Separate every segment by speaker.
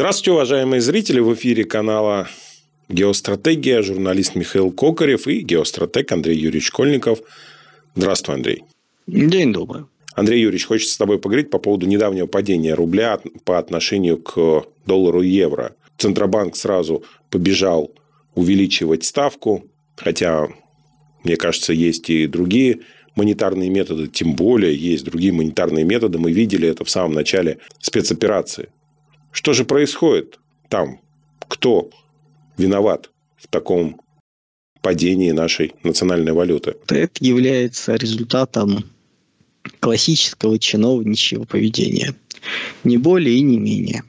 Speaker 1: Здравствуйте, уважаемые зрители. В эфире канала «Геостратегия» журналист Михаил Кокарев и геостратег Андрей Юрьевич Школьников. Здравствуй, Андрей.
Speaker 2: День добрый.
Speaker 1: Андрей Юрьевич, хочется с тобой поговорить по поводу недавнего падения рубля по отношению к доллару и евро. Центробанк сразу побежал увеличивать ставку, хотя, мне кажется, есть и другие монетарные методы, тем более есть другие монетарные методы. Мы видели это в самом начале спецоперации. Что же происходит там? Кто виноват в таком падении нашей национальной валюты?
Speaker 2: Это является результатом классического чиновничьего поведения. Не более и не менее.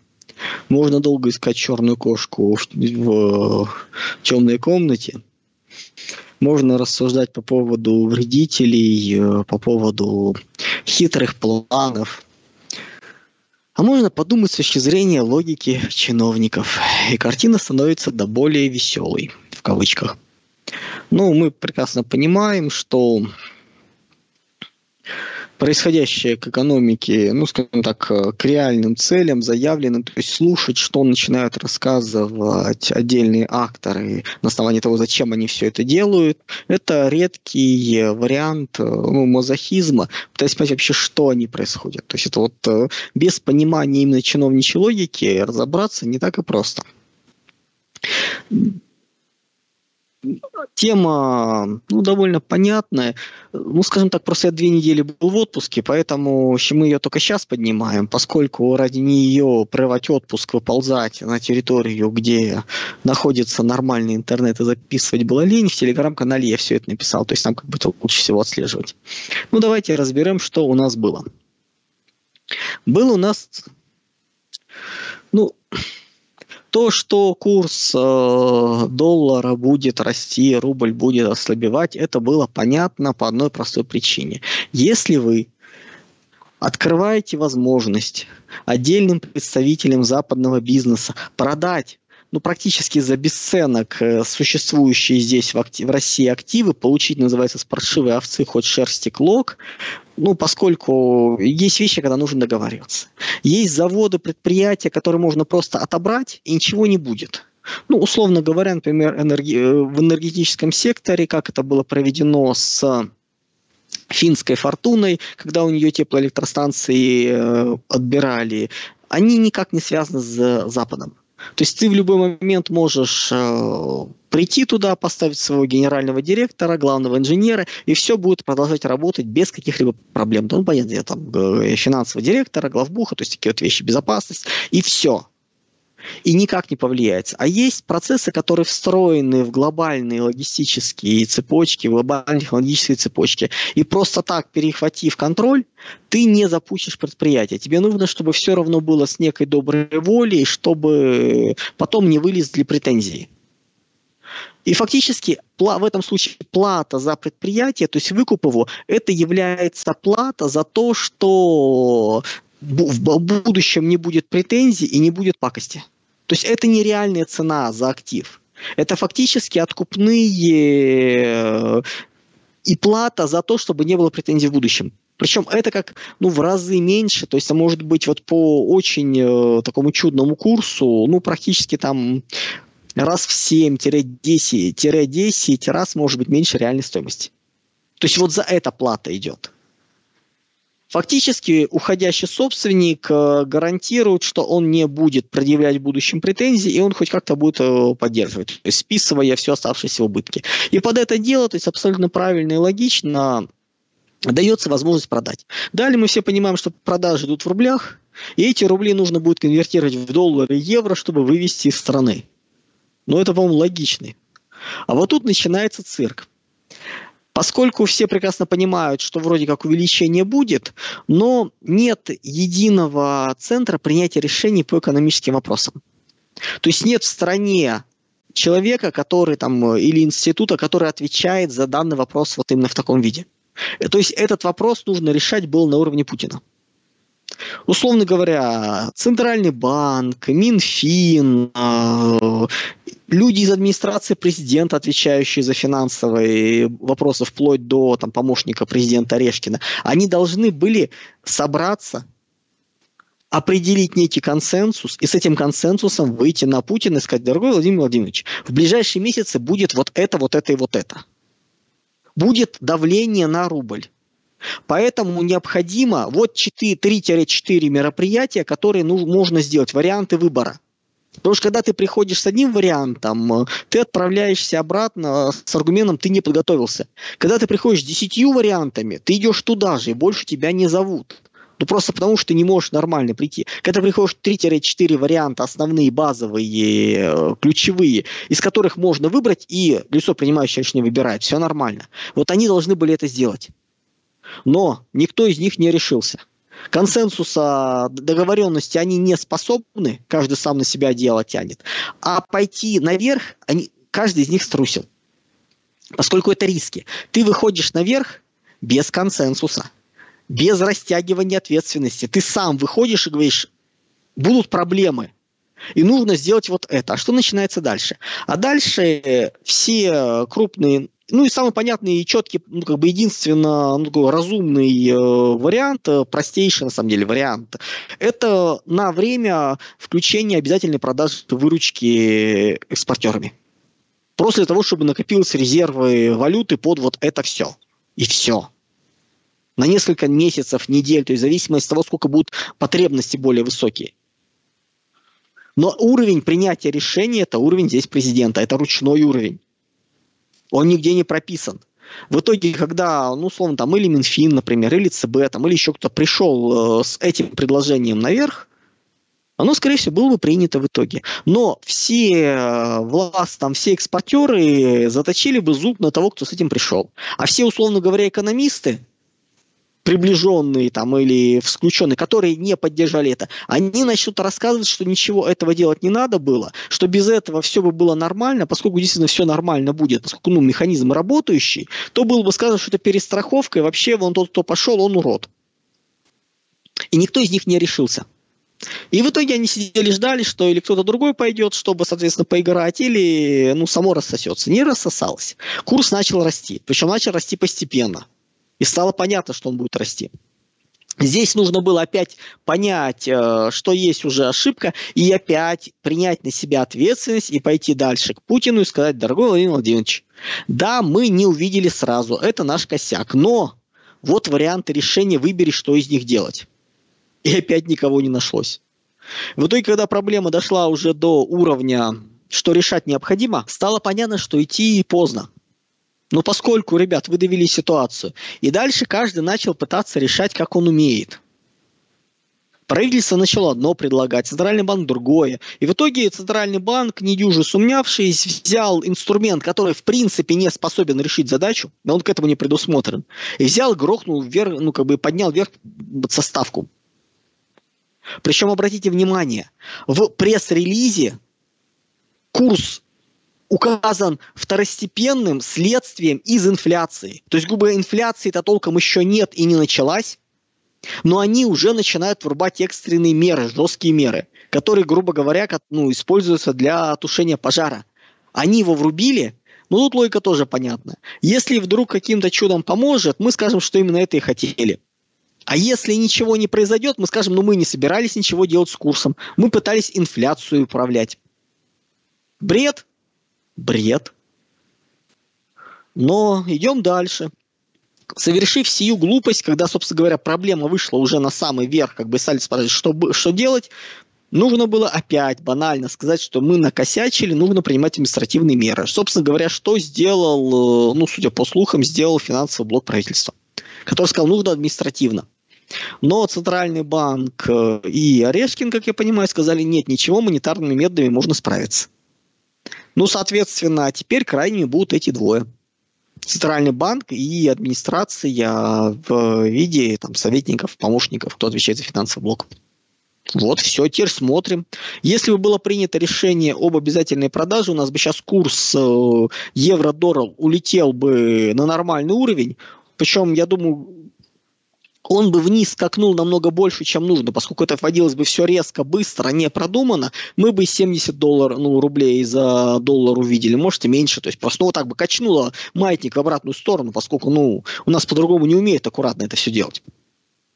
Speaker 2: Можно долго искать черную кошку в, в темной комнате. Можно рассуждать по поводу вредителей, э, по поводу хитрых планов. А можно подумать с точки зрения логики чиновников. И картина становится до более веселой, в кавычках. Ну, мы прекрасно понимаем, что происходящее к экономике, ну, скажем так, э, к реальным целям заявленным, то есть слушать, что начинают рассказывать отдельные акторы на основании того, зачем они все это делают, это редкий вариант э, ну, мазохизма, пытаясь понять вообще, что они происходят. То есть это вот э, без понимания именно чиновничьей логики разобраться не так и просто тема ну, довольно понятная. Ну, скажем так, просто я две недели был в отпуске, поэтому мы ее только сейчас поднимаем, поскольку ради нее прервать отпуск, выползать на территорию, где находится нормальный интернет и записывать было лень, в телеграм-канале я все это написал, то есть там как бы лучше всего отслеживать. Ну, давайте разберем, что у нас было. Был у нас, ну, то, что курс э, доллара будет расти, рубль будет ослабевать, это было понятно по одной простой причине. Если вы открываете возможность отдельным представителям западного бизнеса продать ну, практически за бесценок э, существующие здесь в, актив, в России активы, получить, называется, с овцы хоть шерсти клок, ну, поскольку есть вещи, когда нужно договариваться. Есть заводы, предприятия, которые можно просто отобрать, и ничего не будет. Ну, условно говоря, например, энерги... Э, в энергетическом секторе, как это было проведено с финской фортуной, когда у нее теплоэлектростанции э, отбирали, они никак не связаны с Западом. То есть ты в любой момент можешь э, прийти туда, поставить своего генерального директора, главного инженера, и все будет продолжать работать без каких-либо проблем. Ну, понятно, там э, финансового директора, главбуха, то есть такие вот вещи, безопасность, и все и никак не повлияется. А есть процессы, которые встроены в глобальные логистические цепочки, в глобальные технологические цепочки. И просто так, перехватив контроль, ты не запустишь предприятие. Тебе нужно, чтобы все равно было с некой доброй волей, чтобы потом не вылезли претензии. И фактически в этом случае плата за предприятие, то есть выкуп его, это является плата за то, что в будущем не будет претензий и не будет пакости. То есть это не реальная цена за актив. Это фактически откупные э, и плата за то, чтобы не было претензий в будущем. Причем это как ну, в разы меньше, то есть это может быть вот по очень э, такому чудному курсу, ну, практически там раз в 7-10 раз может быть меньше реальной стоимости. То есть вот за это плата идет. Фактически уходящий собственник э, гарантирует, что он не будет предъявлять в будущем претензий, и он хоть как-то будет э, поддерживать, то есть списывая все оставшиеся убытки. И под это дело, то есть абсолютно правильно и логично, дается возможность продать. Далее мы все понимаем, что продажи идут в рублях, и эти рубли нужно будет конвертировать в доллары и евро, чтобы вывести из страны. Но это, по-моему, логично. А вот тут начинается цирк. Поскольку все прекрасно понимают, что вроде как увеличения будет, но нет единого центра принятия решений по экономическим вопросам. То есть нет в стране человека, который там, или института, который отвечает за данный вопрос вот именно в таком виде. То есть этот вопрос нужно решать был на уровне Путина. Условно говоря, Центральный банк, Минфин, а, люди из администрации президента, отвечающие за финансовые вопросы, вплоть до там, помощника президента Орешкина, они должны были собраться определить некий консенсус и с этим консенсусом выйти на Путина и сказать, дорогой Владимир Владимирович, в ближайшие месяцы будет вот это, вот это и вот это. Будет давление на рубль. Поэтому необходимо вот 3-4 мероприятия, которые ну, можно сделать, варианты выбора. Потому что когда ты приходишь с одним вариантом, ты отправляешься обратно с аргументом «ты не подготовился». Когда ты приходишь с десятью вариантами, ты идешь туда же, и больше тебя не зовут. Ну, просто потому, что ты не можешь нормально прийти. Когда ты приходишь 3-4 варианта, основные, базовые, ключевые, из которых можно выбрать, и лицо, принимающее решение, выбирает, все нормально. Вот они должны были это сделать. Но никто из них не решился. Консенсуса, договоренности они не способны, каждый сам на себя дело тянет. А пойти наверх, они, каждый из них струсил. Поскольку это риски. Ты выходишь наверх без консенсуса без растягивания ответственности. Ты сам выходишь и говоришь, будут проблемы, и нужно сделать вот это. А что начинается дальше? А дальше все крупные, ну и самый понятный и четкий, ну как бы единственно ну, разумный э, вариант, э, простейший на самом деле вариант, это на время включения обязательной продажи выручки экспортерами. Просто для того, чтобы накопилось резервы валюты под вот это все. И все на несколько месяцев, недель, то есть в зависимости от того, сколько будут потребности более высокие. Но уровень принятия решения – это уровень здесь президента, это ручной уровень. Он нигде не прописан. В итоге, когда, ну, условно, там или Минфин, например, или ЦБ, там, или еще кто-то пришел э, с этим предложением наверх, оно, скорее всего, было бы принято в итоге. Но все э, власть, там, все экспортеры заточили бы зуб на того, кто с этим пришел. А все, условно говоря, экономисты, приближенные там или включенные, которые не поддержали это, они начнут рассказывать, что ничего этого делать не надо было, что без этого все бы было нормально, поскольку действительно все нормально будет, поскольку ну, механизм работающий, то было бы сказано, что это перестраховка, и вообще вон тот, кто пошел, он урод. И никто из них не решился. И в итоге они сидели, ждали, что или кто-то другой пойдет, чтобы, соответственно, поиграть, или ну, само рассосется. Не рассосалось. Курс начал расти. Причем начал расти постепенно и стало понятно, что он будет расти. Здесь нужно было опять понять, э, что есть уже ошибка, и опять принять на себя ответственность и пойти дальше к Путину и сказать, дорогой Владимир Владимирович, да, мы не увидели сразу, это наш косяк, но вот варианты решения, выбери, что из них делать. И опять никого не нашлось. В итоге, когда проблема дошла уже до уровня, что решать необходимо, стало понятно, что идти поздно. Но поскольку, ребят, вы довели ситуацию, и дальше каждый начал пытаться решать, как он умеет. Правительство начало одно предлагать, Центральный банк другое. И в итоге Центральный банк, недюже сумнявшись, взял инструмент, который в принципе не способен решить задачу, но он к этому не предусмотрен, и взял, грохнул вверх, ну как бы поднял вверх составку. Причем, обратите внимание, в пресс-релизе курс указан второстепенным следствием из инфляции. То есть, грубо говоря, инфляции-то толком еще нет и не началась, но они уже начинают врубать экстренные меры, жесткие меры, которые, грубо говоря, ну, используются для тушения пожара. Они его врубили, ну тут логика тоже понятна. Если вдруг каким-то чудом поможет, мы скажем, что именно это и хотели. А если ничего не произойдет, мы скажем, ну мы не собирались ничего делать с курсом, мы пытались инфляцию управлять. Бред, бред. Но идем дальше. Совершив сию глупость, когда, собственно говоря, проблема вышла уже на самый верх, как бы стали спрашивать, что, что делать, нужно было опять банально сказать, что мы накосячили, нужно принимать административные меры. Собственно говоря, что сделал, э, ну, судя по слухам, сделал финансовый блок правительства, который сказал, нужно административно. Но Центральный банк э, и Орешкин, как я понимаю, сказали, нет, ничего, монетарными методами можно справиться. Ну, соответственно, теперь крайними будут эти двое. Центральный банк и администрация в виде там, советников, помощников, кто отвечает за финансовый блок. Вот, все, теперь смотрим. Если бы было принято решение об обязательной продаже, у нас бы сейчас курс э, евро-доллар улетел бы на нормальный уровень. Причем, я думаю, он бы вниз скакнул намного больше, чем нужно, поскольку это вводилось бы все резко, быстро, не продумано, мы бы 70 долларов, ну, рублей за доллар увидели, может и меньше, то есть просто ну, вот так бы качнуло маятник в обратную сторону, поскольку, ну, у нас по-другому не умеют аккуратно это все делать.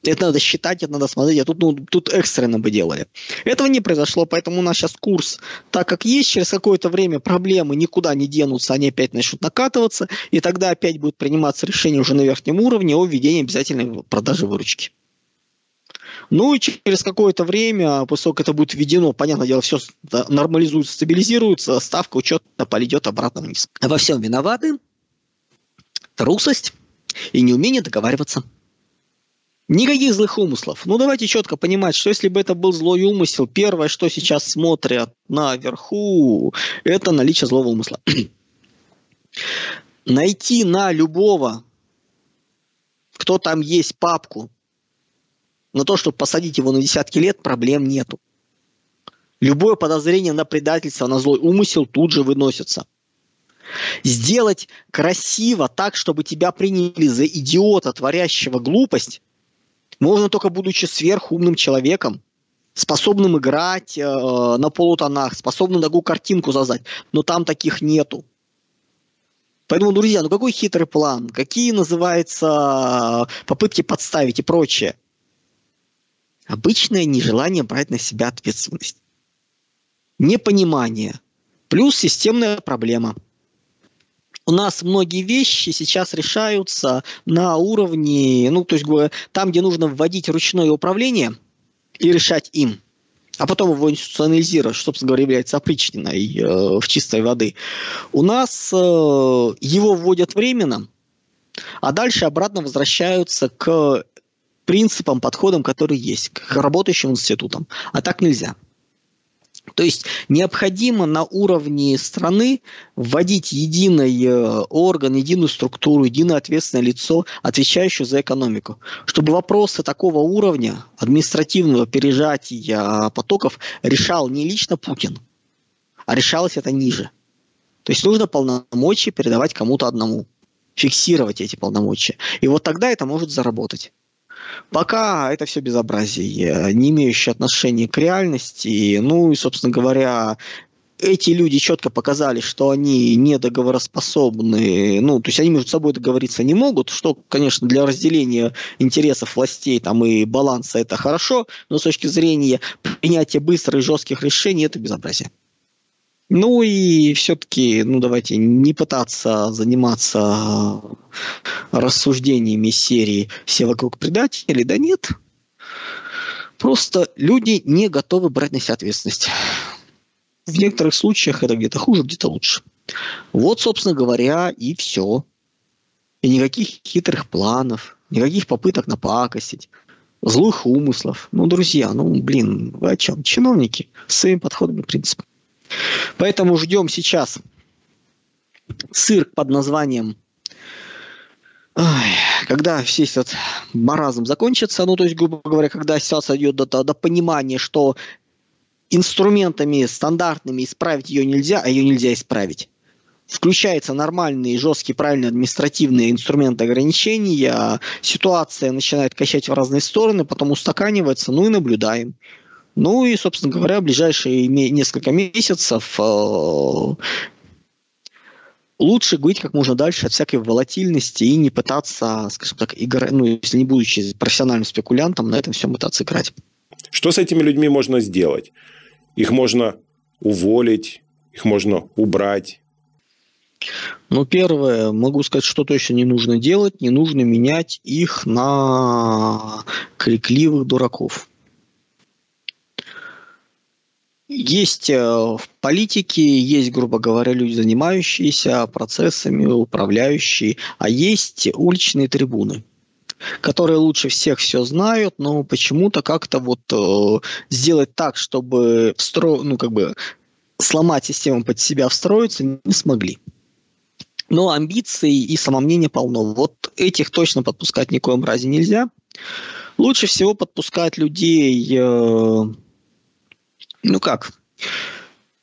Speaker 2: Это надо считать, это надо смотреть, а тут, ну, тут экстренно бы делали. Этого не произошло, поэтому у нас сейчас курс, так как есть, через какое-то время проблемы никуда не денутся, они опять начнут накатываться, и тогда опять будет приниматься решение уже на верхнем уровне о введении обязательной продажи выручки. Ну и через какое-то время, после это будет введено, понятное дело, все нормализуется, стабилизируется, ставка учета пойдет обратно вниз. Во всем виноваты трусость и неумение договариваться. Никаких злых умыслов. Ну, давайте четко понимать, что если бы это был злой умысел, первое, что сейчас смотрят наверху, это наличие злого умысла. Найти на любого, кто там есть, папку, на то, чтобы посадить его на десятки лет, проблем нету. Любое подозрение на предательство, на злой умысел тут же выносится. Сделать красиво так, чтобы тебя приняли за идиота, творящего глупость, можно только будучи сверхумным человеком, способным играть э, на полутонах, способным такую картинку создать. Но там таких нету. Поэтому, друзья, ну какой хитрый план? Какие, называется, попытки подставить и прочее? Обычное нежелание брать на себя ответственность. Непонимание. Плюс системная проблема – у нас многие вещи сейчас решаются на уровне, ну, то есть там, где нужно вводить ручное управление и решать им, а потом его институционализировать, что, собственно говоря, является опричниной э, в чистой воды. У нас э, его вводят временно, а дальше обратно возвращаются к принципам, подходам, которые есть, к работающим институтам. А так нельзя. То есть необходимо на уровне страны вводить единый э, орган, единую структуру, единое ответственное лицо, отвечающее за экономику, чтобы вопросы такого уровня административного пережатия потоков решал не лично Путин, а решалось это ниже. То есть нужно полномочия передавать кому-то одному, фиксировать эти полномочия. И вот тогда это может заработать. Пока это все безобразие, не имеющее отношения к реальности. Ну и, собственно говоря, эти люди четко показали, что они недоговороспособны, ну, то есть они между собой договориться не могут, что, конечно, для разделения интересов властей там и баланса это хорошо, но с точки зрения принятия быстрых и жестких решений это безобразие. Ну и все-таки, ну давайте не пытаться заниматься рассуждениями серии «Все вокруг предатели». Да нет. Просто люди не готовы брать на себя ответственность. В некоторых случаях это где-то хуже, где-то лучше. Вот, собственно говоря, и все. И никаких хитрых планов, никаких попыток напакостить, злых умыслов. Ну, друзья, ну, блин, вы о чем? Чиновники с своими подходами и принципами. Поэтому ждем сейчас цирк под названием Ой, когда весь этот маразм закончится, ну, то есть, грубо говоря, когда ситуация идет до, до понимания, что инструментами стандартными исправить ее нельзя, а ее нельзя исправить. Включаются нормальные, жесткие, правильные административные инструменты ограничения, ситуация начинает качать в разные стороны, потом устаканивается, ну и наблюдаем. Ну и, собственно говоря, ближайшие несколько месяцев э, лучше говорить как можно дальше от всякой волатильности и не пытаться, скажем так, играть, ну, если не будучи профессиональным спекулянтом, на этом все пытаться играть.
Speaker 1: Что с этими людьми можно сделать? Их можно уволить, их можно убрать.
Speaker 2: Ну, первое, могу сказать, что точно не нужно делать, не нужно менять их на крикливых дураков. Есть э, в политике, есть, грубо говоря, люди, занимающиеся процессами, управляющие, а есть уличные трибуны, которые лучше всех все знают, но почему-то как-то вот э, сделать так, чтобы встро... ну, как бы сломать систему под себя, встроиться, не смогли. Но амбиций и самомнения полно. Вот этих точно подпускать ни в коем разе нельзя. Лучше всего подпускать людей э, ну как?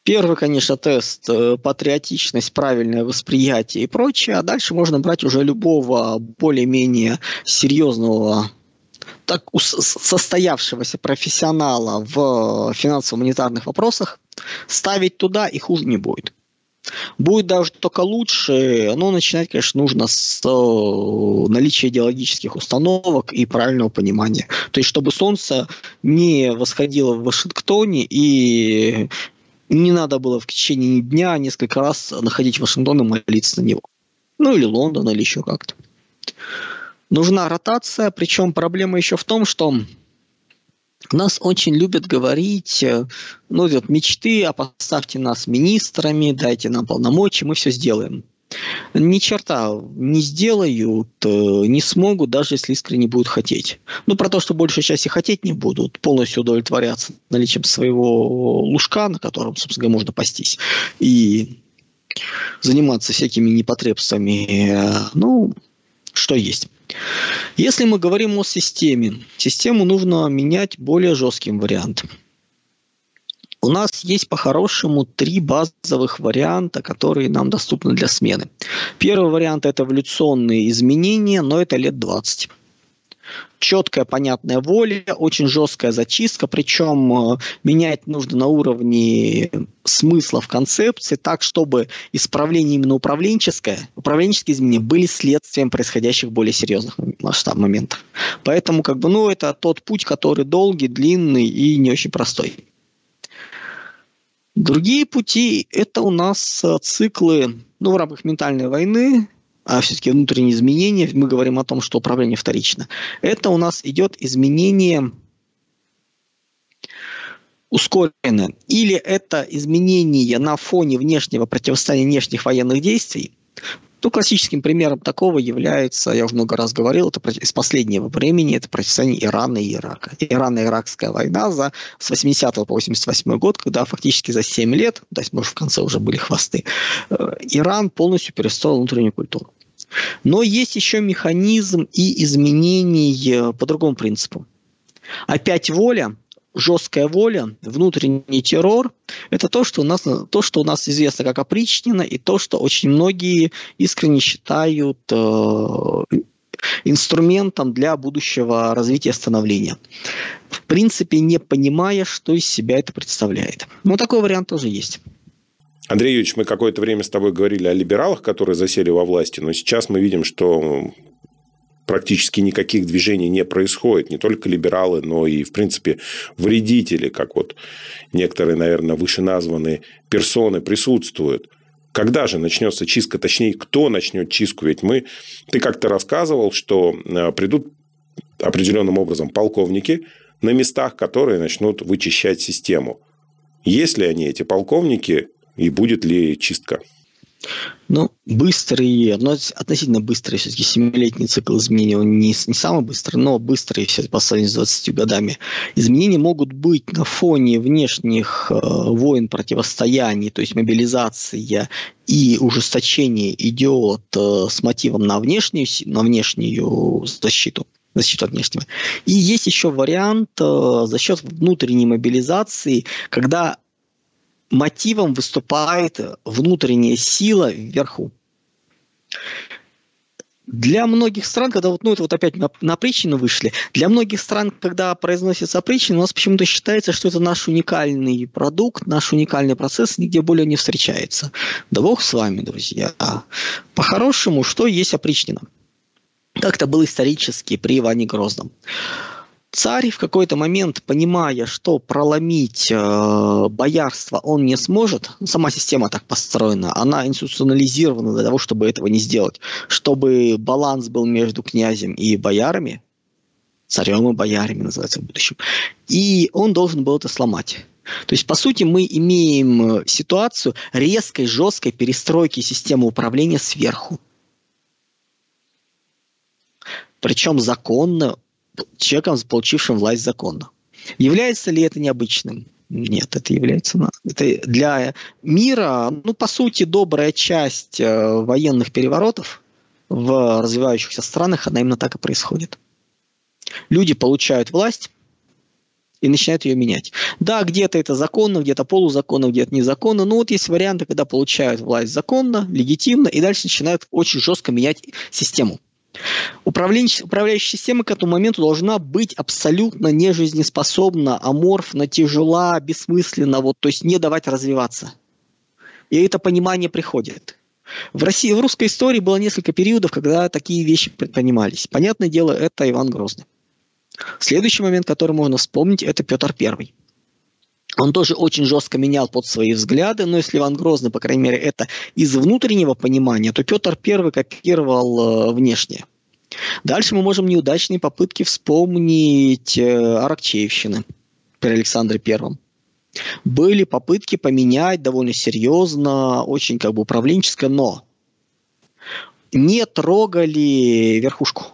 Speaker 2: Первый, конечно, тест э, патриотичность, правильное восприятие и прочее, а дальше можно брать уже любого более-менее серьезного так состоявшегося профессионала в финансово-монетарных вопросах, ставить туда и хуже не будет. Будет даже только лучше, но начинать, конечно, нужно с э, наличия идеологических установок и правильного понимания. То есть, чтобы солнце не восходило в Вашингтоне и не надо было в течение дня несколько раз находить Вашингтон и молиться на него. Ну, или Лондон, или еще как-то. Нужна ротация, причем проблема еще в том, что нас очень любят говорить, э, ну, вот мечты, а поставьте нас министрами, дайте нам полномочия, мы все сделаем. Ни черта не сделают, э, не смогут, даже если искренне будут хотеть. Ну, про то, что большая часть и хотеть не будут, полностью удовлетворяться наличием своего лужка, на котором, собственно говоря, можно пастись, и заниматься всякими непотребствами, э, ну, что есть. Если мы говорим о системе, систему нужно менять более жестким вариантом. У нас есть по-хорошему три базовых варианта, которые нам доступны для смены. Первый вариант – это эволюционные изменения, но это лет 20 четкая, понятная воля, очень жесткая зачистка, причем э, менять нужно на уровне смысла в концепции, так, чтобы исправление именно управленческое, управленческие изменения были следствием происходящих более серьезных масштаб моментов. Поэтому, как бы, ну, это тот путь, который долгий, длинный и не очень простой. Другие пути – это у нас э, циклы, ну, в рамках ментальной войны, а все-таки внутренние изменения, мы говорим о том, что управление вторично. Это у нас идет изменение ускоренное. Или это изменение на фоне внешнего противостояния внешних военных действий, ну, классическим примером такого является, я уже много раз говорил, это из последнего времени, это противостояние Ирана и Ирака. Ирано-Иракская война за, с 80 по 88 год, когда фактически за 7 лет, то есть, может, в конце уже были хвосты, э, Иран полностью перестроил внутреннюю культуру. Но есть еще механизм и изменений по другому принципу. Опять воля, жесткая воля, внутренний террор – это то что, у нас, то, что у нас известно как опричнина, и то, что очень многие искренне считают э, инструментом для будущего развития становления. В принципе, не понимая, что из себя это представляет. Но такой вариант тоже есть.
Speaker 1: Андрей Юрьевич, мы какое-то время с тобой говорили о либералах, которые засели во власти, но сейчас мы видим, что практически никаких движений не происходит. Не только либералы, но и, в принципе, вредители, как вот некоторые, наверное, вышеназванные персоны присутствуют. Когда же начнется чистка? Точнее, кто начнет чистку? Ведь мы... Ты как-то рассказывал, что э, придут определенным образом полковники на местах, которые начнут вычищать систему. Есть ли они, эти полковники, и будет ли чистка?
Speaker 2: Ну, быстрый, но относительно быстрый все-таки семилетний цикл изменений, он не, не самый быстрый, но быстрый все по сравнению с 20 годами. Изменения могут быть на фоне внешних э, войн, противостояний, то есть мобилизация и ужесточение идет э, с мотивом на внешнюю, на внешнюю защиту защиту от внешнего. И есть еще вариант э, за счет внутренней мобилизации, когда мотивом выступает внутренняя сила вверху. Для многих стран, когда вот, ну, это вот опять на, на причину вышли, для многих стран, когда произносится причина, у нас почему-то считается, что это наш уникальный продукт, наш уникальный процесс, нигде более не встречается. Да бог с вами, друзья. По-хорошему, что есть опричнина? Как это было исторически при Иване Грозном. Царь в какой-то момент, понимая, что проломить э, боярство он не сможет, сама система так построена, она институционализирована для того, чтобы этого не сделать, чтобы баланс был между князем и боярами, царем и боярами называется в будущем, и он должен был это сломать. То есть, по сути, мы имеем э, ситуацию резкой, жесткой перестройки системы управления сверху. Причем законно человеком, получившим власть законно. Является ли это необычным? Нет, это является... Это для мира, ну, по сути, добрая часть э, военных переворотов в развивающихся странах, она именно так и происходит. Люди получают власть и начинают ее менять. Да, где-то это законно, где-то полузаконно, где-то незаконно, но вот есть варианты, когда получают власть законно, легитимно, и дальше начинают очень жестко менять систему. Управляющая, управляющая система к этому моменту должна быть абсолютно нежизнеспособна, аморфна, тяжела, бессмысленна, вот, то есть не давать развиваться. И это понимание приходит. В России, в русской истории было несколько периодов, когда такие вещи предпринимались. Понятное дело, это Иван Грозный. Следующий момент, который можно вспомнить, это Петр Первый. Он тоже очень жестко менял под свои взгляды, но если Иван Грозный, по крайней мере, это из внутреннего понимания, то Петр I копировал э, внешнее. Дальше мы можем неудачные попытки вспомнить э, Аракчеевщины при Александре Первом. Были попытки поменять довольно серьезно, очень как бы управленческое, но не трогали верхушку.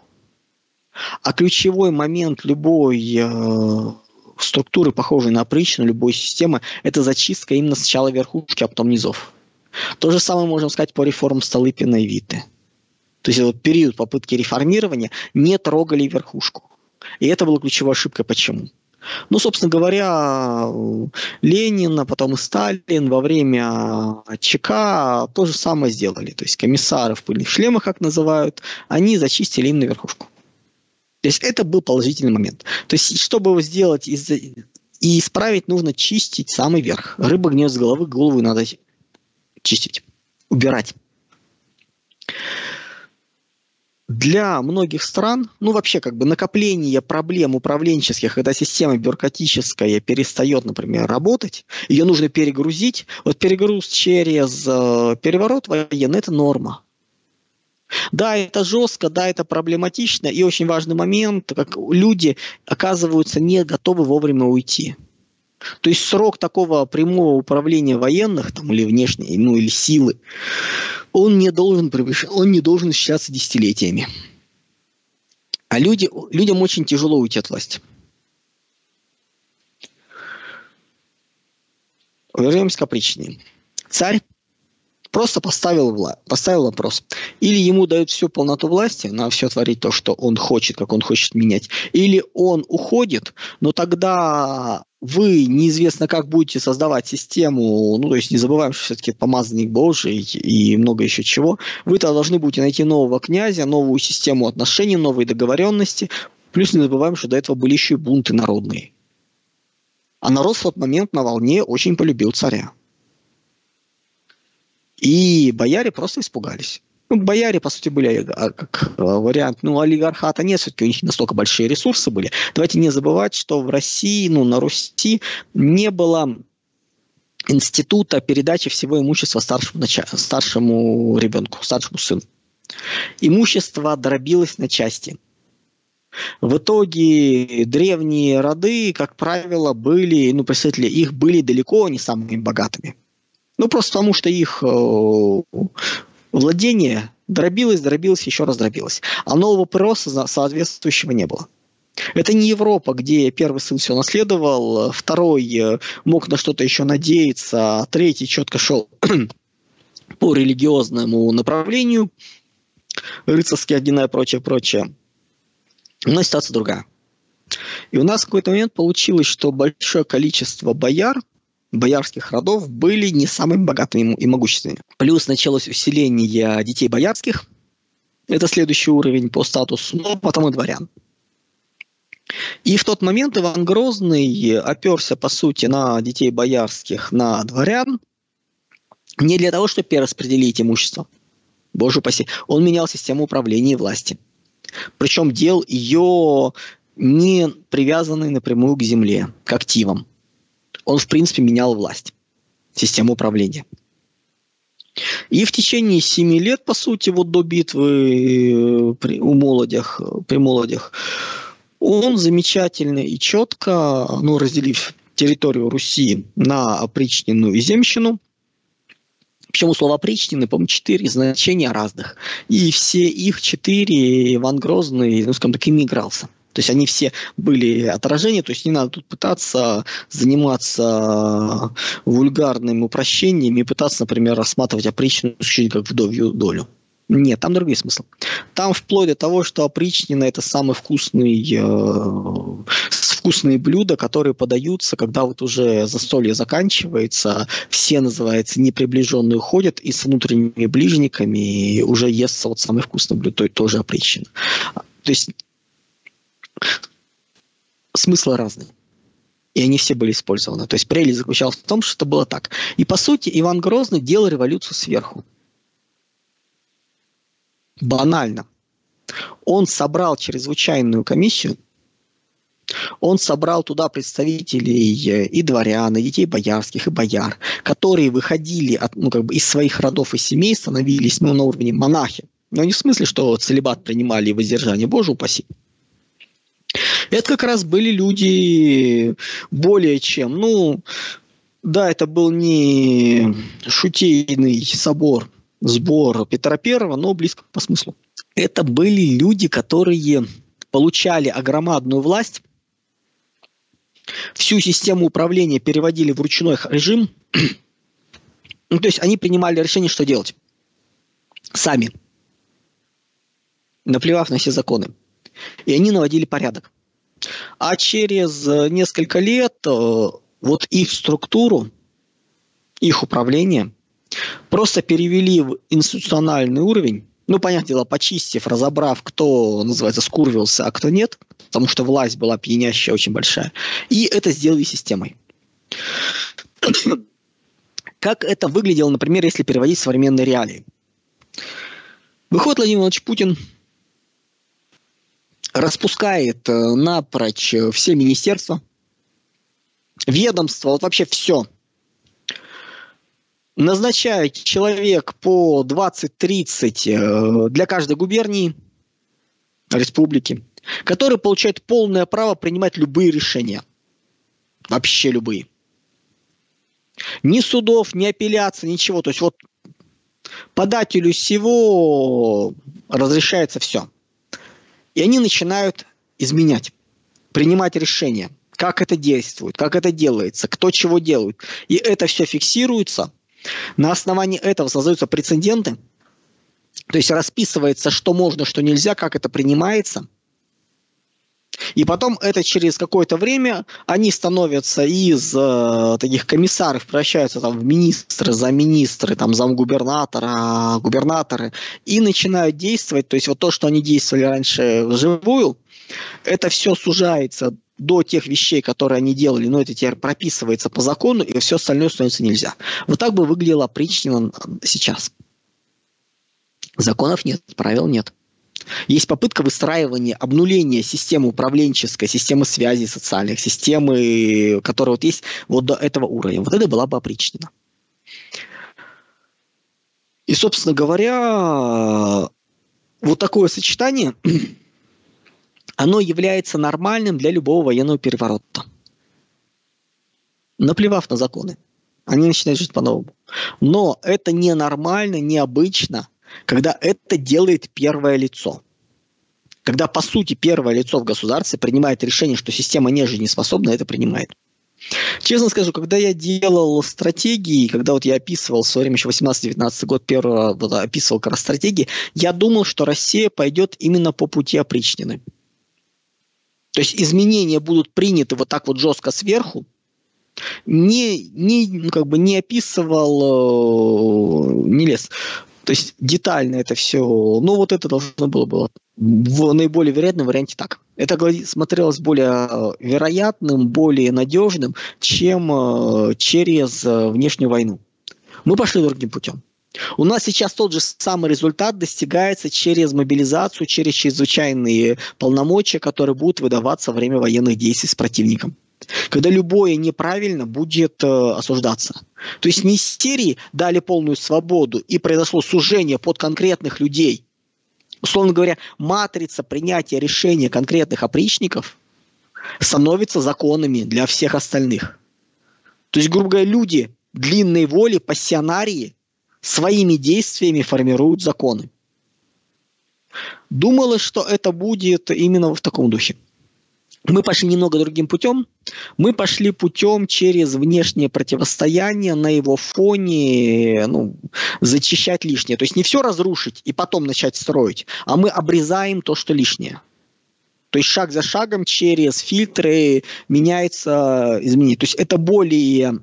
Speaker 2: А ключевой момент любой э, структуры, похожей на опричную, любой системы, это зачистка именно сначала верхушки, а потом низов. То же самое можем сказать по реформам Столыпина и Виты. То есть вот период попытки реформирования не трогали верхушку. И это была ключевая ошибка. Почему? Ну, собственно говоря, Ленин, а потом и Сталин во время ЧК то же самое сделали. То есть комиссары в пыльных шлемах, как называют, они зачистили именно верхушку. То есть это был положительный момент. То есть, чтобы его сделать из и исправить, нужно чистить самый верх. Рыба гнет с головы, голову надо чистить, убирать. Для многих стран, ну вообще как бы накопление проблем управленческих, когда система бюрократическая перестает, например, работать, ее нужно перегрузить. Вот перегруз через э, переворот военный – это норма. Да, это жестко, да, это проблематично, и очень важный момент, как люди оказываются не готовы вовремя уйти. То есть срок такого прямого управления военных, там, или внешней, ну, или силы, он не должен превышать, он не должен исчисляться десятилетиями. А люди, людям очень тяжело уйти от власти. Вернемся к опричнине. Царь просто поставил, вла- поставил вопрос. Или ему дают всю полноту власти, на все творить то, что он хочет, как он хочет менять, или он уходит, но тогда вы неизвестно как будете создавать систему, ну, то есть не забываем, что все-таки помазанник Божий и много еще чего, вы-то должны будете найти нового князя, новую систему отношений, новые договоренности, плюс не забываем, что до этого были еще и бунты народные. А народ в тот момент на волне очень полюбил царя. И бояре просто испугались. Ну, бояре, по сути, были а, как э, вариант, ну, олигархата нет, все-таки у них настолько большие ресурсы были. Давайте не забывать, что в России, ну, на Руси не было института передачи всего имущества старшему, старшему ребенку, старшему сыну. Имущество дробилось на части. В итоге древние роды, как правило, были, ну, представители их были далеко не самыми богатыми. Ну, просто потому что их э, владение дробилось, дробилось, еще раз дробилось. А нового прироста соответствующего не было. Это не Европа, где первый сын все наследовал, второй э, мог на что-то еще надеяться, а третий четко шел по религиозному направлению, рыцарские ордена и прочее, прочее. Но ситуация другая. И у нас в какой-то момент получилось, что большое количество бояр – боярских родов были не самыми богатыми и могущественными. Плюс началось усиление детей боярских, это следующий уровень по статусу, но потом и дворян. И в тот момент Иван Грозный оперся, по сути, на детей боярских, на дворян, не для того, чтобы перераспределить имущество. Боже упаси. Он менял систему управления и власти. Причем делал ее не привязанной напрямую к земле, к активам он, в принципе, менял власть, систему управления. И в течение семи лет, по сути, вот до битвы э, при, у молодях, при молодях, он замечательно и четко, ну, разделив территорию Руси на опричнину и земщину, причем у слова опричнины, по-моему, четыре значения разных. И все их четыре Иван Грозный, ну, скажем так, ими игрался. То есть они все были отражения, то есть не надо тут пытаться заниматься вульгарными упрощениями и пытаться, например, рассматривать опричнину чуть как вдовью долю. Нет, там другой смысл. Там вплоть до того, что опричнина это самый вкусный, э, вкусные блюда, которые подаются, когда вот уже застолье заканчивается, все, называется, неприближенные уходят, и с внутренними ближниками уже естся вот самый вкусный блюдо, то тоже опричнина. То есть смыслы разные. И они все были использованы. То есть прелесть заключалась в том, что это было так. И по сути Иван Грозный делал революцию сверху. банально. Он собрал чрезвычайную комиссию, он собрал туда представителей э, и дворян, и детей боярских, и бояр, которые выходили от, ну, как бы из своих родов и семей, становились ну, на уровне монахи. Но не в смысле, что целебат принимали и воздержание, боже упаси. Это как раз были люди более чем, ну, да, это был не шутейный собор, сбор Петра Первого, но близко по смыслу. Это были люди, которые получали огромадную власть, всю систему управления переводили в ручной режим, ну, то есть они принимали решение, что делать. Сами. Наплевав на все законы. И они наводили порядок. А через несколько лет э, вот их структуру, их управление просто перевели в институциональный уровень, ну, понятное дело, почистив, разобрав, кто, называется, скурвился, а кто нет, потому что власть была пьянящая, очень большая, и это сделали системой. Как это выглядело, например, если переводить современные реалии? Выходит Владимир Владимирович Путин, распускает э, напрочь все министерства, ведомство, вот вообще все. Назначает человек по 20-30 э, для каждой губернии, республики, который получает полное право принимать любые решения. Вообще любые. Ни судов, ни апелляций, ничего. То есть вот подателю всего разрешается все. И они начинают изменять, принимать решения как это действует, как это делается, кто чего делает. И это все фиксируется. На основании этого создаются прецеденты, то есть расписывается, что можно, что нельзя, как это принимается. И потом это через какое-то время они становятся из э, таких комиссаров, превращаются там в министры, замминистры, там замгубернатора, губернаторы, и начинают действовать. То есть вот то, что они действовали раньше вживую, это все сужается до тех вещей, которые они делали, но это теперь прописывается по закону, и все остальное становится нельзя. Вот так бы выглядело опричнина сейчас. Законов нет, правил нет. Есть попытка выстраивания, обнуления системы управленческой, системы связи социальных, системы, которая вот есть вот до этого уровня. Вот это была бы опричнина. И, собственно говоря, вот такое сочетание оно является нормальным для любого военного переворота. Наплевав на законы, они начинают жить по-новому. Но это ненормально, необычно, когда это делает первое лицо. Когда, по сути, первое лицо в государстве принимает решение, что система не жизнеспособна, это принимает. Честно скажу, когда я делал стратегии, когда вот я описывал в свое время, еще 18-19 год, первого вот, описывал как раз стратегии, я думал, что Россия пойдет именно по пути опричнины. То есть изменения будут приняты вот так вот жестко сверху, не, не, ну, как бы не описывал, э, не лез. То есть детально это все, ну вот это должно было было в наиболее вероятном варианте так. Это смотрелось более э, вероятным, более надежным, чем э, через внешнюю войну. Мы пошли другим путем. У нас сейчас тот же самый результат достигается через мобилизацию, через чрезвычайные полномочия, которые будут выдаваться во время военных действий с противником. Когда любое неправильно будет э, осуждаться. То есть не серии дали полную свободу и произошло сужение под конкретных людей. Условно говоря, матрица принятия решения конкретных опричников становится законами для всех остальных. То есть, грубо говоря, люди длинной воли, пассионарии – своими действиями формируют законы. Думалось, что это будет именно в таком духе. Мы пошли немного другим путем. Мы пошли путем через внешнее противостояние на его фоне, ну, зачищать лишнее. То есть не все разрушить и потом начать строить, а мы обрезаем то, что лишнее. То есть шаг за шагом через фильтры меняется изменение. То есть это более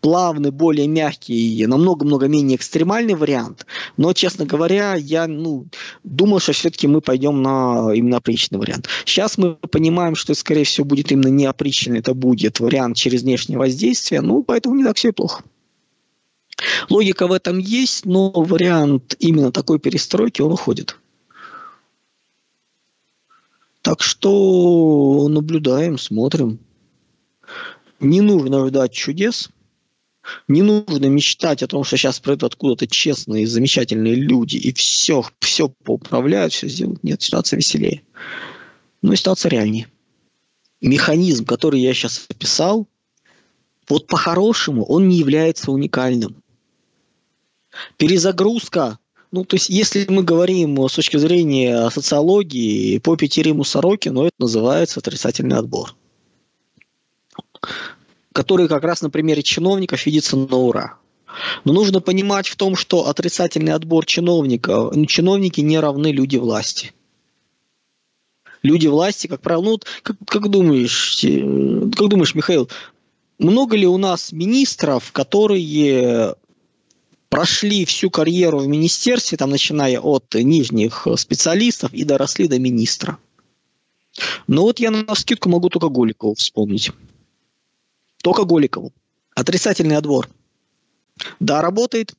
Speaker 2: плавный, более мягкий, намного-много менее экстремальный вариант. Но, честно говоря, я ну, думал, что все-таки мы пойдем на именно опричный вариант. Сейчас мы понимаем, что, скорее всего, будет именно не опричный, это будет вариант через внешнее воздействие, ну, поэтому не так все и плохо. Логика в этом есть, но вариант именно такой перестройки, он уходит. Так что наблюдаем, смотрим. Не нужно ждать чудес. Не нужно мечтать о том, что сейчас придут откуда-то честные, замечательные люди и все, все поуправляют, все сделают. Нет, ситуация веселее. Но и ситуация реальнее. Механизм, который я сейчас описал, вот по-хорошему он не является уникальным. Перезагрузка ну, то есть, если мы говорим с точки зрения социологии, по Петериму Сорокину это называется отрицательный отбор, который как раз на примере чиновников видится на ура. Но нужно понимать в том, что отрицательный отбор чиновников, ну, чиновники не равны люди власти. Люди власти, как правило, ну, как, как думаешь, как думаешь, Михаил, много ли у нас министров, которые прошли всю карьеру в министерстве, там, начиная от нижних специалистов и доросли до министра. Но вот я на скидку могу только Голикову вспомнить. Только Голикову. Отрицательный отбор. Да, работает.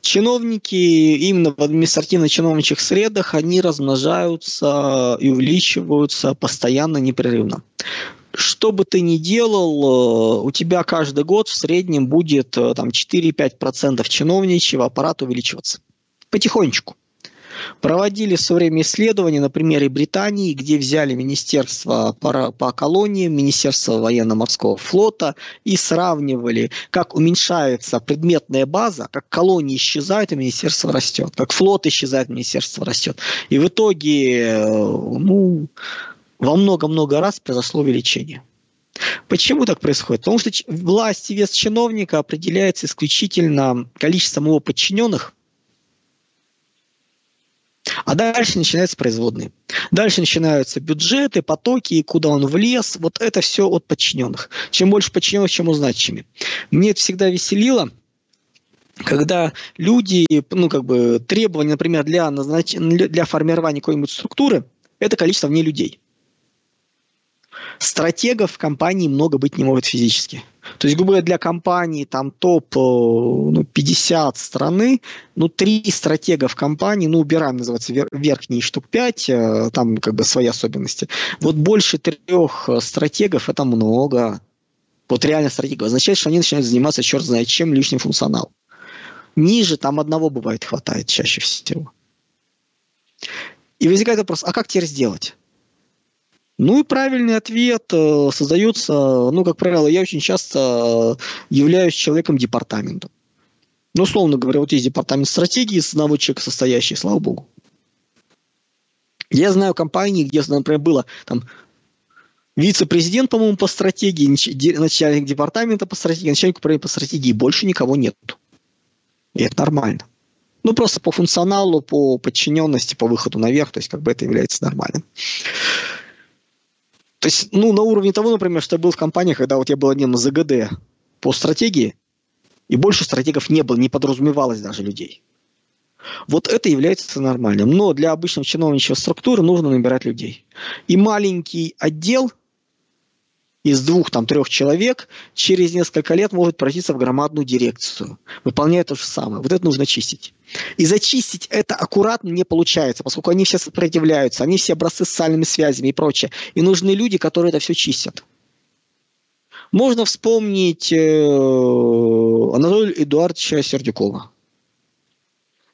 Speaker 2: Чиновники именно в административно-чиновничьих средах, они размножаются и увеличиваются постоянно, непрерывно что бы ты ни делал, э, у тебя каждый год в среднем будет э, там 4-5% чиновничьего аппарата увеличиваться. Потихонечку. Проводили в свое время исследования на примере Британии, где взяли Министерство по, по колониям, Министерство военно-морского флота и сравнивали, как уменьшается предметная база, как колонии исчезают, и Министерство растет, как флот исчезает, Министерство растет. И в итоге, э, ну, во много-много раз произошло увеличение. Почему так происходит? Потому что власть и вес чиновника определяется исключительно количеством его подчиненных, а дальше начинаются производные. Дальше начинаются бюджеты, потоки, куда он влез. Вот это все от подчиненных. Чем больше подчиненных, чем значимее. Мне это всегда веселило, когда люди, ну, как бы, требования, например, для, назнач... для формирования какой-нибудь структуры, это количество в ней людей стратегов в компании много быть не может физически. То есть, грубо говоря, для компании там топ э, ну, 50 страны, ну, три стратега в компании, ну, убираем, называется, верхние штук 5, э, там как бы свои особенности. Вот больше трех э, стратегов это много. Вот реально стратегов. Означает, что они начинают заниматься черт знает чем лишним функционалом. Ниже там одного бывает хватает чаще всего. И возникает вопрос, а как теперь сделать? Ну и правильный ответ э, создается, ну, как правило, я очень часто э, являюсь человеком департамента. Ну, условно говоря, вот есть департамент стратегии с одного человека состоящий, слава богу. Я знаю компании, где, например, было там вице-президент, по-моему, по стратегии, начальник департамента по стратегии, начальник управления по стратегии, больше никого нет. И это нормально. Ну, просто по функционалу, по подчиненности, по выходу наверх, то есть как бы это является нормальным. То есть, ну, на уровне того, например, что я был в компании, когда вот я был одним из ЗГД по стратегии, и больше стратегов не было, не подразумевалось даже людей. Вот это является нормальным. Но для обычного чиновничьей структуры нужно набирать людей. И маленький отдел из двух, там, трех человек через несколько лет может превратиться в громадную дирекцию, выполняя то же самое. Вот это нужно чистить. И зачистить это аккуратно не получается, поскольку они все сопротивляются, они все образцы социальными связями и прочее. И нужны люди, которые это все чистят. Можно вспомнить э, Анатолия Эдуардовича Сердюкова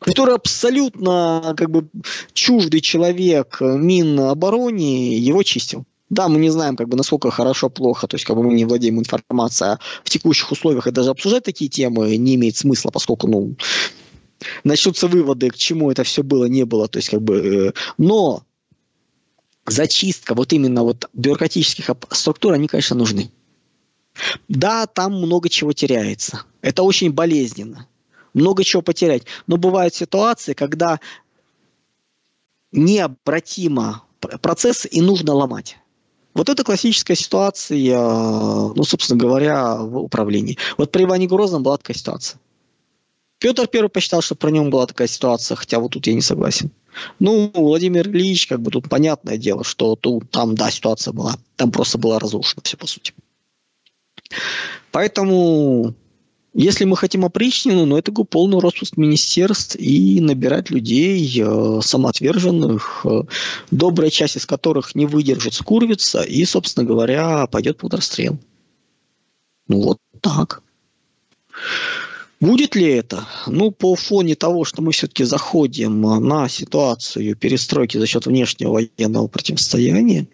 Speaker 2: который абсолютно как бы чуждый человек Минобороне, его чистил. Да, мы не знаем, как бы, насколько хорошо, плохо, то есть, как бы мы не владеем информацией, а в текущих условиях и даже обсуждать такие темы не имеет смысла, поскольку, ну, начнутся выводы, к чему это все было, не было, то есть, как бы, э, но зачистка вот именно вот бюрократических структур, они, конечно, нужны. Да, там много чего теряется. Это очень болезненно. Много чего потерять. Но бывают ситуации, когда необратимо процесс и нужно ломать. Вот это классическая ситуация, ну, собственно говоря, в управлении. Вот при Иване Грозном была такая ситуация. Петр Первый посчитал, что про нем была такая ситуация, хотя вот тут я не согласен. Ну, Владимир Ильич, как бы тут понятное дело, что тут, там, да, ситуация была. Там просто было разрушено все, по сути. Поэтому Если мы хотим опричнину, ну, это полный распуск министерств и набирать людей э, самоотверженных, э, добрая часть из которых не выдержит, скурвится и, собственно говоря, пойдет под расстрел. Ну, вот так. Будет ли это? Ну, по фоне того, что мы все-таки заходим на ситуацию перестройки за счет внешнего военного противостояния,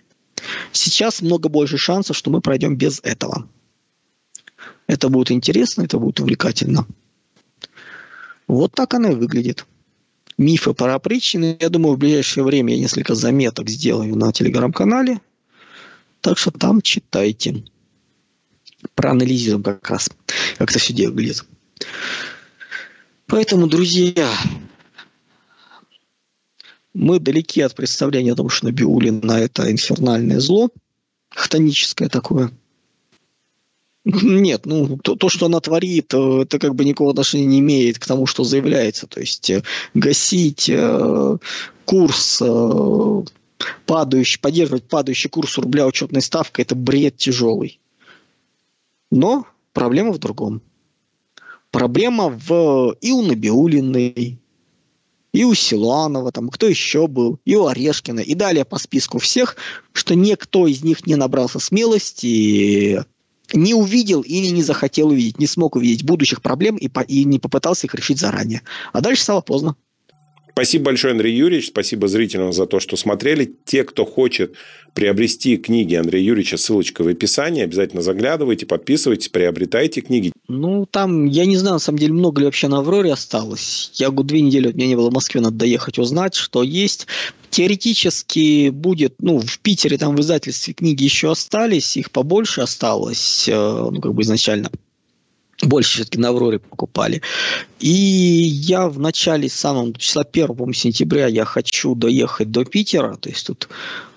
Speaker 2: сейчас много больше шансов, что мы пройдем без этого. Это будет интересно, это будет увлекательно. Вот так она и выглядит. Мифы про опричнины. Я думаю, в ближайшее время я несколько заметок сделаю на телеграм-канале. Так что там читайте. Проанализируем как раз, как это все дело выглядит. Поэтому, друзья, мы далеки от представления о том, что Набиулина – это инфернальное зло, хтоническое такое – нет, ну то, то, что она творит, э, это как бы никакого отношения не имеет к тому, что заявляется. То есть э, гасить э, курс э, падающий, поддерживать падающий курс рубля учетной ставкой, это бред тяжелый. Но проблема в другом. Проблема в и у Набиулиной, и у Силуанова, там, кто еще был, и у Орешкина, и далее по списку всех, что никто из них не набрался смелости не увидел или не захотел увидеть, не смог увидеть будущих проблем и, по, и не попытался их решить заранее. А дальше стало поздно.
Speaker 1: Спасибо большое, Андрей Юрьевич. Спасибо зрителям за то, что смотрели. Те, кто хочет приобрести книги Андрея Юрьевича, ссылочка в описании. Обязательно заглядывайте, подписывайтесь, приобретайте книги.
Speaker 2: Ну, там, я не знаю, на самом деле, много ли вообще на Авроре осталось. Я год две недели, у меня не было в Москве, надо доехать, узнать, что есть. Теоретически будет, ну, в Питере там в издательстве книги еще остались, их побольше осталось, э, ну, как бы изначально больше все-таки на Авроре покупали. И я в начале, самого числа 1 сентября я хочу доехать до Питера, то есть тут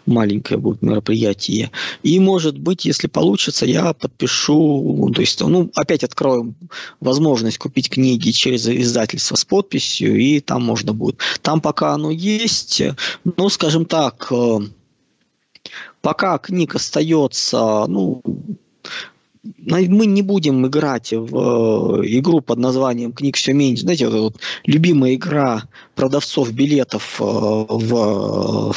Speaker 2: маленькое будет мероприятие. И, может быть, если получится, я подпишу, то есть, ну, опять открою возможность купить книги через издательство с подписью, и там можно будет. Там пока оно есть, ну, скажем так, э, пока книг остается, ну, мы не будем играть в э, игру под названием книг все меньше. Знаете, вот, вот любимая игра продавцов билетов э, в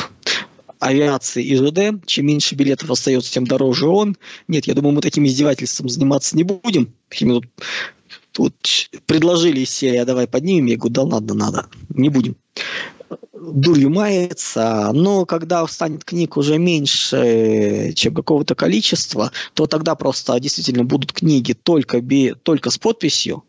Speaker 2: авиации и ЖД. Чем меньше билетов остается, тем дороже он. Нет, я думаю, мы таким издевательством заниматься не будем. Тут, предложили из а давай поднимем. Я говорю, да ладно, надо. Не будем дурью мается, но когда станет книг уже меньше, чем какого-то количества, то тогда просто действительно будут книги только, би, только с подписью,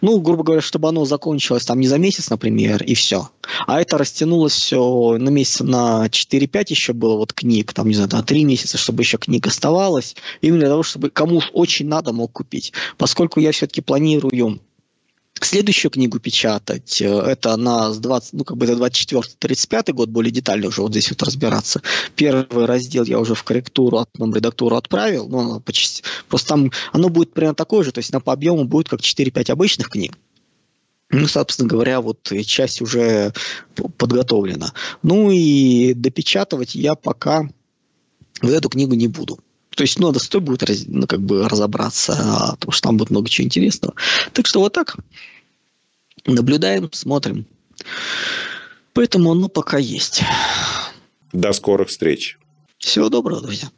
Speaker 2: ну, грубо говоря, чтобы оно закончилось там не за месяц, например, и все. А это растянулось все на месяц на 4-5 еще было вот книг, там, не знаю, на 3 месяца, чтобы еще книг оставалось, именно для того, чтобы кому очень надо, мог купить. Поскольку я все-таки планирую следующую книгу печатать. Э, это на 20, ну, как бы это 24-35 год, более детально уже вот здесь вот разбираться. Первый раздел я уже в корректуру, от, нам редактуру отправил, но почти, просто там оно будет примерно такое же, то есть на по объему будет как 4-5 обычных книг. Ну, собственно говоря, вот часть уже подготовлена. Ну и допечатывать я пока вот эту книгу не буду. То есть, ну, надо с той будет ну, как бы разобраться, а, потому что там будет много чего интересного. Так что вот так. Наблюдаем, смотрим. Поэтому оно пока есть.
Speaker 1: До скорых встреч.
Speaker 2: Всего доброго, друзья.